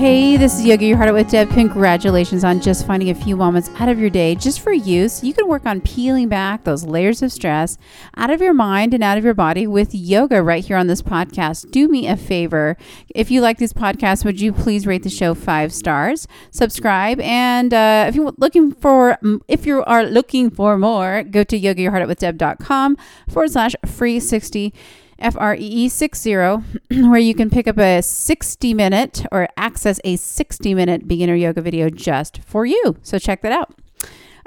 Hey, this is Yoga Your Heart Out with Deb. Congratulations on just finding a few moments out of your day just for you so you can work on peeling back those layers of stress out of your mind and out of your body with yoga right here on this podcast. Do me a favor. If you like this podcast, would you please rate the show five stars, subscribe, and uh, if you're looking for if you are looking for more, go to yogayourheartoutwithdeb.com forward slash free 60 F R E E 60, where you can pick up a 60 minute or access a 60 minute beginner yoga video just for you. So check that out.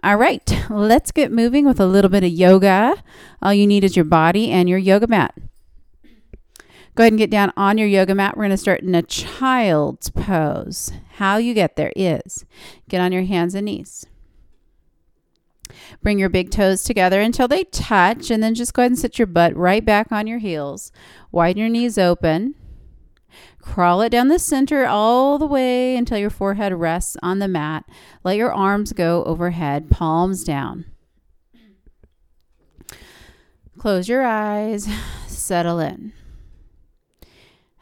All right, let's get moving with a little bit of yoga. All you need is your body and your yoga mat. Go ahead and get down on your yoga mat. We're going to start in a child's pose. How you get there is get on your hands and knees. Bring your big toes together until they touch, and then just go ahead and sit your butt right back on your heels. Widen your knees open. Crawl it down the center all the way until your forehead rests on the mat. Let your arms go overhead, palms down. Close your eyes, settle in.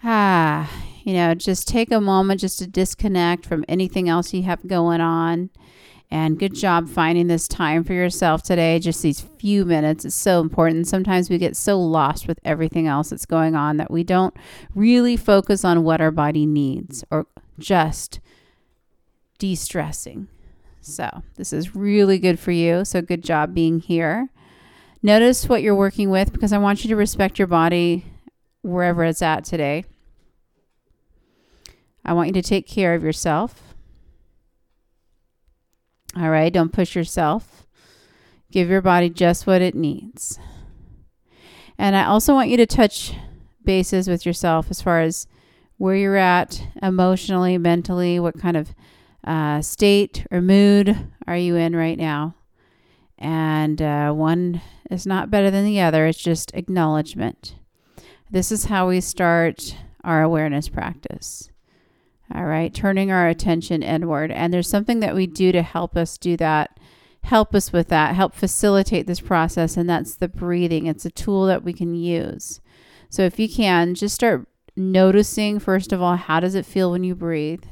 Ah, you know, just take a moment just to disconnect from anything else you have going on and good job finding this time for yourself today, just these few minutes. It's so important. Sometimes we get so lost with everything else that's going on that we don't really focus on what our body needs or just de stressing. So, this is really good for you. So, good job being here. Notice what you're working with because I want you to respect your body wherever it's at today. I want you to take care of yourself. All right, don't push yourself. Give your body just what it needs. And I also want you to touch bases with yourself as far as where you're at emotionally, mentally, what kind of uh, state or mood are you in right now. And uh, one is not better than the other, it's just acknowledgement. This is how we start our awareness practice. All right, turning our attention inward. And there's something that we do to help us do that, help us with that, help facilitate this process. And that's the breathing. It's a tool that we can use. So if you can, just start noticing, first of all, how does it feel when you breathe?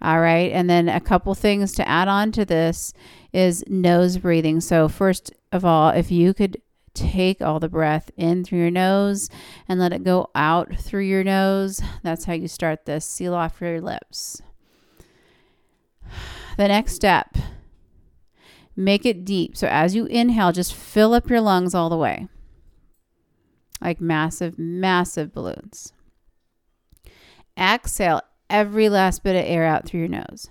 All right. And then a couple things to add on to this is nose breathing. So, first of all, if you could take all the breath in through your nose and let it go out through your nose. That's how you start this. Seal off your lips. The next step, make it deep. So as you inhale, just fill up your lungs all the way. Like massive, massive balloons. Exhale every last bit of air out through your nose.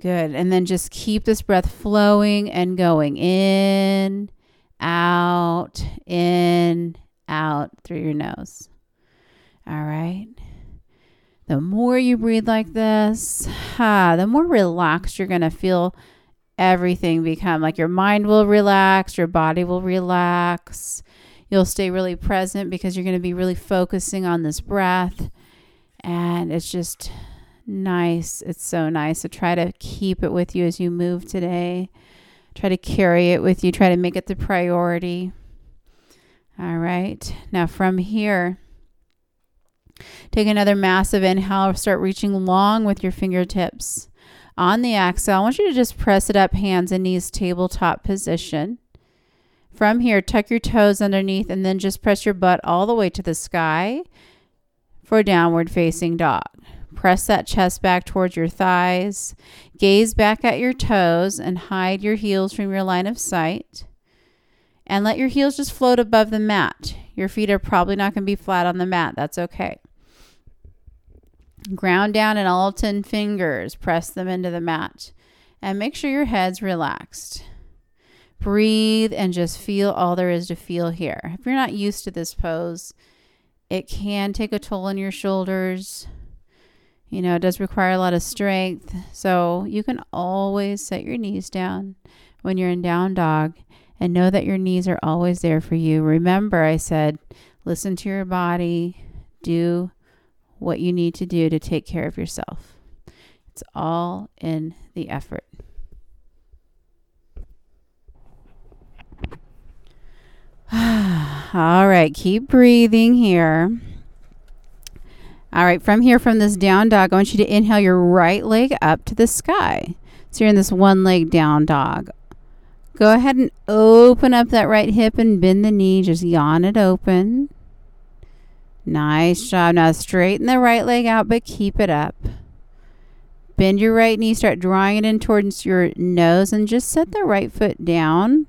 Good. And then just keep this breath flowing and going in out, in, out through your nose. All right. The more you breathe like this, ah, the more relaxed you're going to feel everything become. Like your mind will relax, your body will relax. You'll stay really present because you're going to be really focusing on this breath. And it's just nice. It's so nice. So try to keep it with you as you move today. Try to carry it with you. Try to make it the priority. All right. Now from here, take another massive inhale. Start reaching long with your fingertips. On the exhale, I want you to just press it up, hands and knees, tabletop position. From here, tuck your toes underneath and then just press your butt all the way to the sky for downward facing dog. Press that chest back towards your thighs. Gaze back at your toes and hide your heels from your line of sight. And let your heels just float above the mat. Your feet are probably not going to be flat on the mat. That's okay. Ground down in all 10 fingers. Press them into the mat. And make sure your head's relaxed. Breathe and just feel all there is to feel here. If you're not used to this pose, it can take a toll on your shoulders. You know, it does require a lot of strength. So you can always set your knees down when you're in down dog and know that your knees are always there for you. Remember, I said, listen to your body, do what you need to do to take care of yourself. It's all in the effort. all right, keep breathing here. All right, from here, from this down dog, I want you to inhale your right leg up to the sky. So you're in this one leg down dog. Go ahead and open up that right hip and bend the knee. Just yawn it open. Nice job. Now straighten the right leg out, but keep it up. Bend your right knee, start drawing it in towards your nose, and just set the right foot down.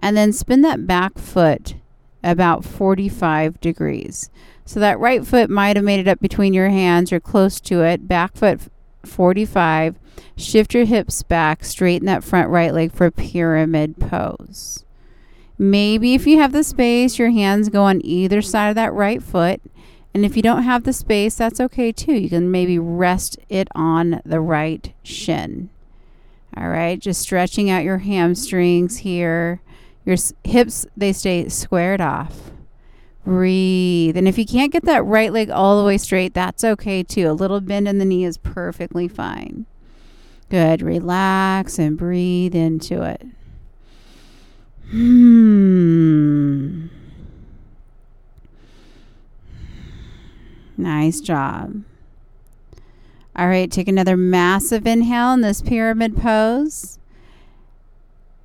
And then spin that back foot about 45 degrees. So that right foot might have made it up between your hands or close to it. Back foot 45. Shift your hips back. Straighten that front right leg for pyramid pose. Maybe if you have the space, your hands go on either side of that right foot. And if you don't have the space, that's okay too. You can maybe rest it on the right shin. All right, just stretching out your hamstrings here. Your hips, they stay squared off. Breathe. And if you can't get that right leg all the way straight, that's okay too. A little bend in the knee is perfectly fine. Good. Relax and breathe into it. Hmm. Nice job. All right, take another massive inhale in this pyramid pose.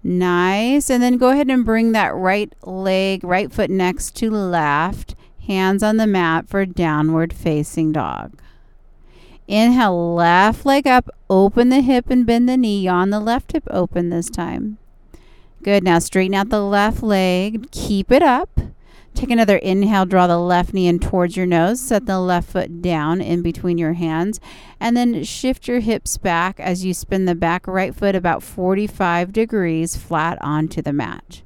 Nice. And then go ahead and bring that right leg, right foot next to left, hands on the mat for downward facing dog. Inhale, left leg up, open the hip and bend the knee Yawn the left hip open this time. Good. Now straighten out the left leg, keep it up. Take another inhale, draw the left knee in towards your nose, set the left foot down in between your hands, and then shift your hips back as you spin the back right foot about 45 degrees flat onto the mat.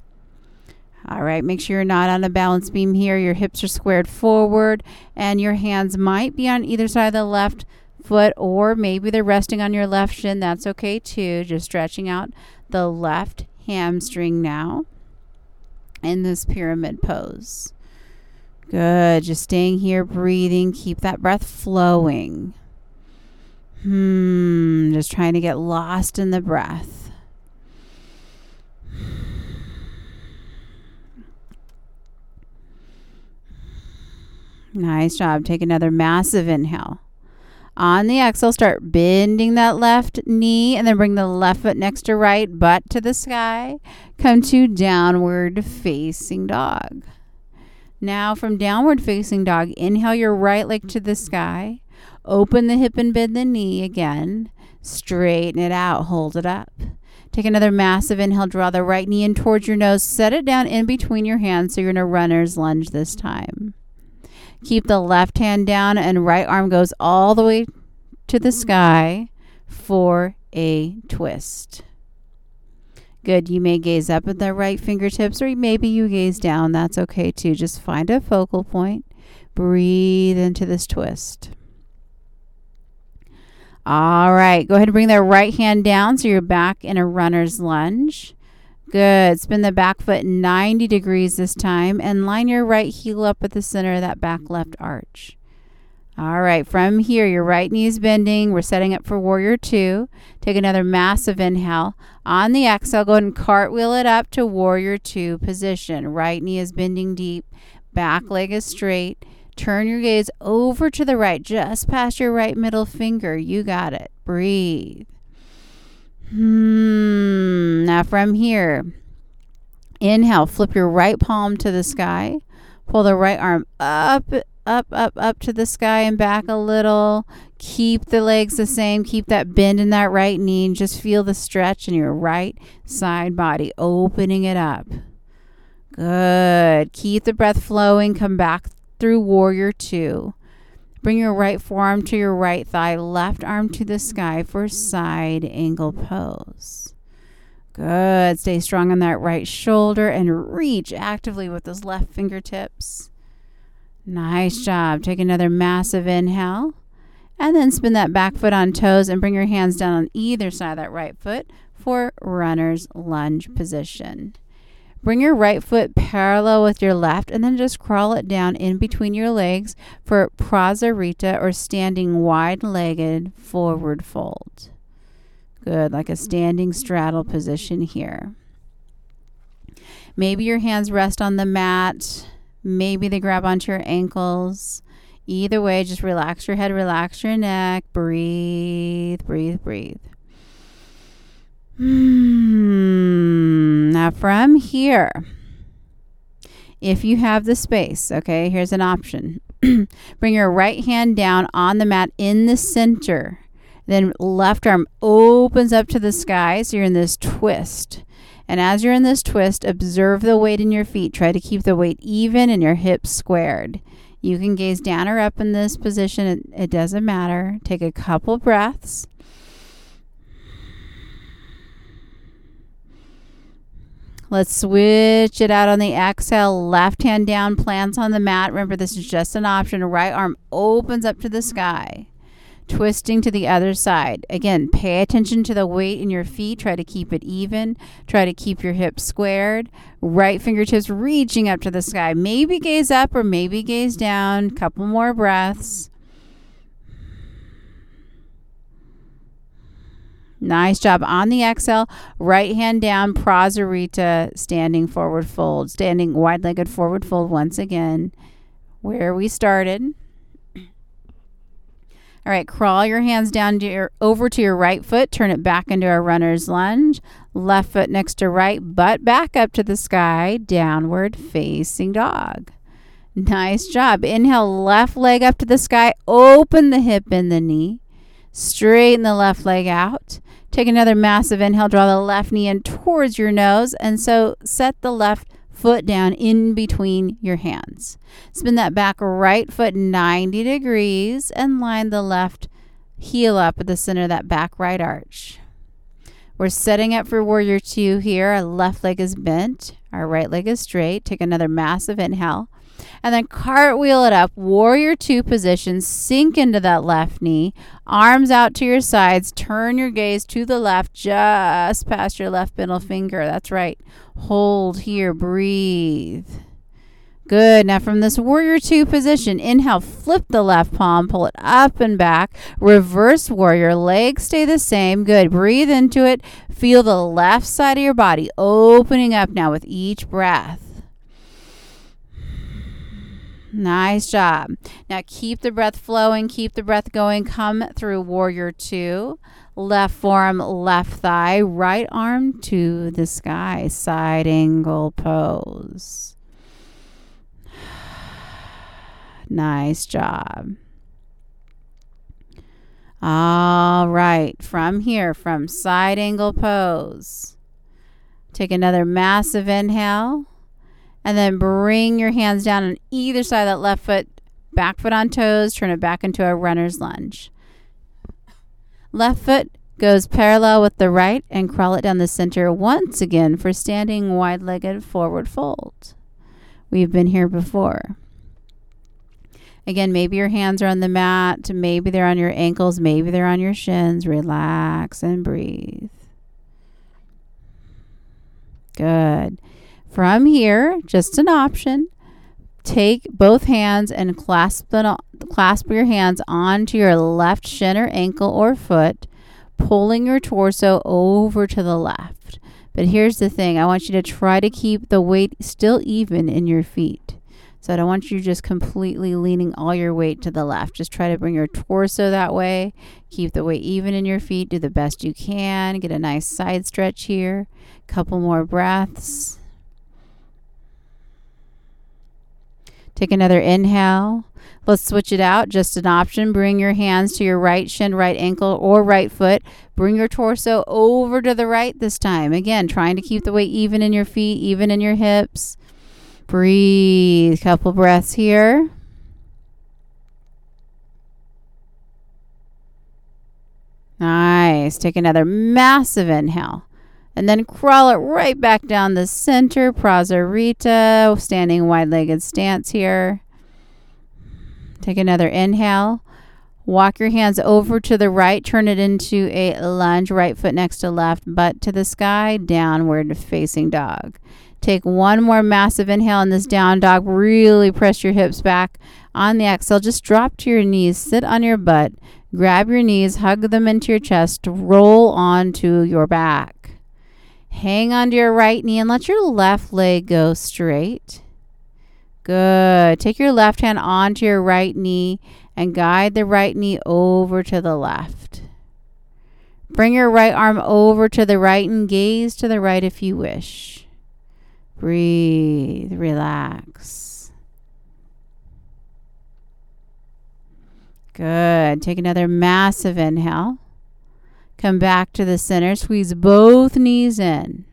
All right, make sure you're not on a balance beam here. Your hips are squared forward, and your hands might be on either side of the left foot, or maybe they're resting on your left shin. That's okay too. Just stretching out the left hamstring now in this pyramid pose. Good. Just staying here, breathing. Keep that breath flowing. Hmm. Just trying to get lost in the breath. Nice job. Take another massive inhale. On the exhale, start bending that left knee and then bring the left foot next to right, butt to the sky. Come to downward facing dog. Now, from downward facing dog, inhale your right leg to the sky. Open the hip and bend the knee again. Straighten it out. Hold it up. Take another massive inhale. Draw the right knee in towards your nose. Set it down in between your hands so you're in a runner's lunge this time. Keep the left hand down and right arm goes all the way to the mm-hmm. sky for a twist. Good. You may gaze up at the right fingertips or maybe you gaze down. That's okay too. Just find a focal point. Breathe into this twist. All right. Go ahead and bring that right hand down so you're back in a runner's lunge. Good. Spin the back foot 90 degrees this time and line your right heel up at the center of that back left arch. All right, from here, your right knee is bending. We're setting up for warrior two. Take another massive inhale. On the exhale, go ahead and cartwheel it up to warrior two position. Right knee is bending deep, back leg is straight. Turn your gaze over to the right, just past your right middle finger. You got it. Breathe. Hmm. Now from here, inhale, flip your right palm to the sky. Pull the right arm up, up, up, up to the sky and back a little. Keep the legs the same. Keep that bend in that right knee and just feel the stretch in your right side body, opening it up. Good. Keep the breath flowing. Come back through warrior two. Bring your right forearm to your right thigh, left arm to the sky for side angle pose. Good. Stay strong on that right shoulder and reach actively with those left fingertips. Nice job. Take another massive inhale. And then spin that back foot on toes and bring your hands down on either side of that right foot for runner's lunge position. Bring your right foot parallel with your left and then just crawl it down in between your legs for Prasarita or standing wide legged forward fold. Good, like a standing straddle position here. Maybe your hands rest on the mat. Maybe they grab onto your ankles. Either way, just relax your head, relax your neck, breathe, breathe, breathe. Hmm. From here, if you have the space, okay, here's an option. Bring your right hand down on the mat in the center. Then left arm opens up to the sky. So you're in this twist. And as you're in this twist, observe the weight in your feet. Try to keep the weight even and your hips squared. You can gaze down or up in this position, it, it doesn't matter. Take a couple breaths. Let's switch it out on the exhale. Left hand down, plants on the mat. Remember, this is just an option. Right arm opens up to the sky twisting to the other side. Again, pay attention to the weight in your feet. Try to keep it even. Try to keep your hips squared. Right fingertips reaching up to the sky. Maybe gaze up or maybe gaze down. Couple more breaths. Nice job. On the exhale, right hand down, Prasarita, standing forward fold, standing wide legged forward fold once again, where we started. All right, crawl your hands down to your over to your right foot, turn it back into a runner's lunge. Left foot next to right, butt back up to the sky, downward facing dog. Nice job. Inhale, left leg up to the sky, open the hip and the knee. Straighten the left leg out. Take another massive inhale, draw the left knee in towards your nose, and so set the left foot down in between your hands. Spin that back right foot 90 degrees and line the left heel up at the center of that back right arch. We're setting up for warrior two here. Our left leg is bent, our right leg is straight. Take another massive inhale. And then cartwheel it up, warrior two position, sink into that left knee, arms out to your sides, turn your gaze to the left, just past your left middle finger. That's right. Hold here, breathe. Good. Now, from this warrior two position, inhale, flip the left palm, pull it up and back. Reverse warrior, legs stay the same. Good. Breathe into it. Feel the left side of your body opening up now with each breath. Nice job. Now keep the breath flowing, keep the breath going. Come through warrior two. Left forearm, left thigh, right arm to the sky, side angle pose. Nice job. All right, from here, from side angle pose, take another massive inhale. And then bring your hands down on either side of that left foot, back foot on toes, turn it back into a runner's lunge. Left foot goes parallel with the right and crawl it down the center once again for standing wide legged forward fold. We've been here before. Again, maybe your hands are on the mat, maybe they're on your ankles, maybe they're on your shins. Relax and breathe. Good. From here, just an option, take both hands and clasp, the, clasp your hands onto your left shin or ankle or foot, pulling your torso over to the left. But here's the thing I want you to try to keep the weight still even in your feet. So I don't want you just completely leaning all your weight to the left. Just try to bring your torso that way. Keep the weight even in your feet. Do the best you can. Get a nice side stretch here. Couple more breaths. Take another inhale. Let's switch it out. Just an option. Bring your hands to your right shin, right ankle, or right foot. Bring your torso over to the right this time. Again, trying to keep the weight even in your feet, even in your hips. Breathe. Couple breaths here. Nice. Take another massive inhale. And then crawl it right back down the center, Prasarita, standing wide legged stance here. Take another inhale. Walk your hands over to the right, turn it into a lunge, right foot next to left, butt to the sky, downward facing dog. Take one more massive inhale in this down dog. Really press your hips back on the exhale. Just drop to your knees, sit on your butt, grab your knees, hug them into your chest, roll onto your back. Hang onto your right knee and let your left leg go straight. Good. Take your left hand onto your right knee and guide the right knee over to the left. Bring your right arm over to the right and gaze to the right if you wish. Breathe, relax. Good. Take another massive inhale. Come back to the center. Squeeze both knees in.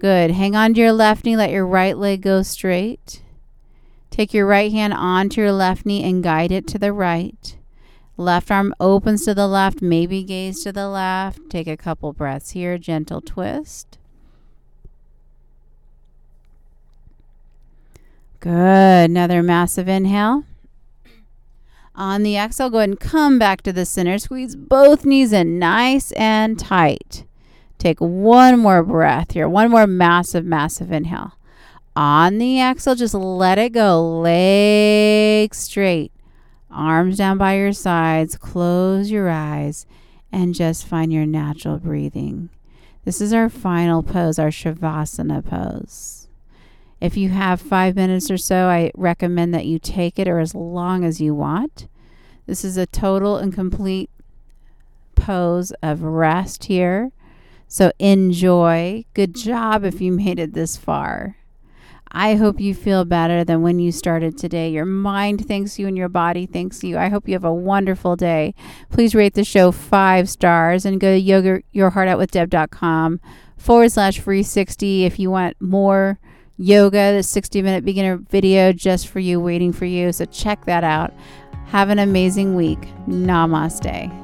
Good. Hang on to your left knee. Let your right leg go straight. Take your right hand onto your left knee and guide it to the right. Left arm opens to the left, maybe gaze to the left. Take a couple breaths here, gentle twist. Good. Another massive inhale. On the exhale, go ahead and come back to the center. Squeeze both knees in nice and tight. Take one more breath here. One more massive, massive inhale. On the exhale, just let it go. Legs straight. Arms down by your sides. Close your eyes and just find your natural breathing. This is our final pose, our Shavasana pose. If you have five minutes or so, I recommend that you take it or as long as you want. This is a total and complete pose of rest here. So enjoy. Good job if you made it this far. I hope you feel better than when you started today. Your mind thanks you and your body thanks you. I hope you have a wonderful day. Please rate the show five stars and go to yogayourheartoutwithdeb.com forward slash free 60 if you want more yoga, the 60 minute beginner video just for you, waiting for you. So check that out. Have an amazing week. Namaste.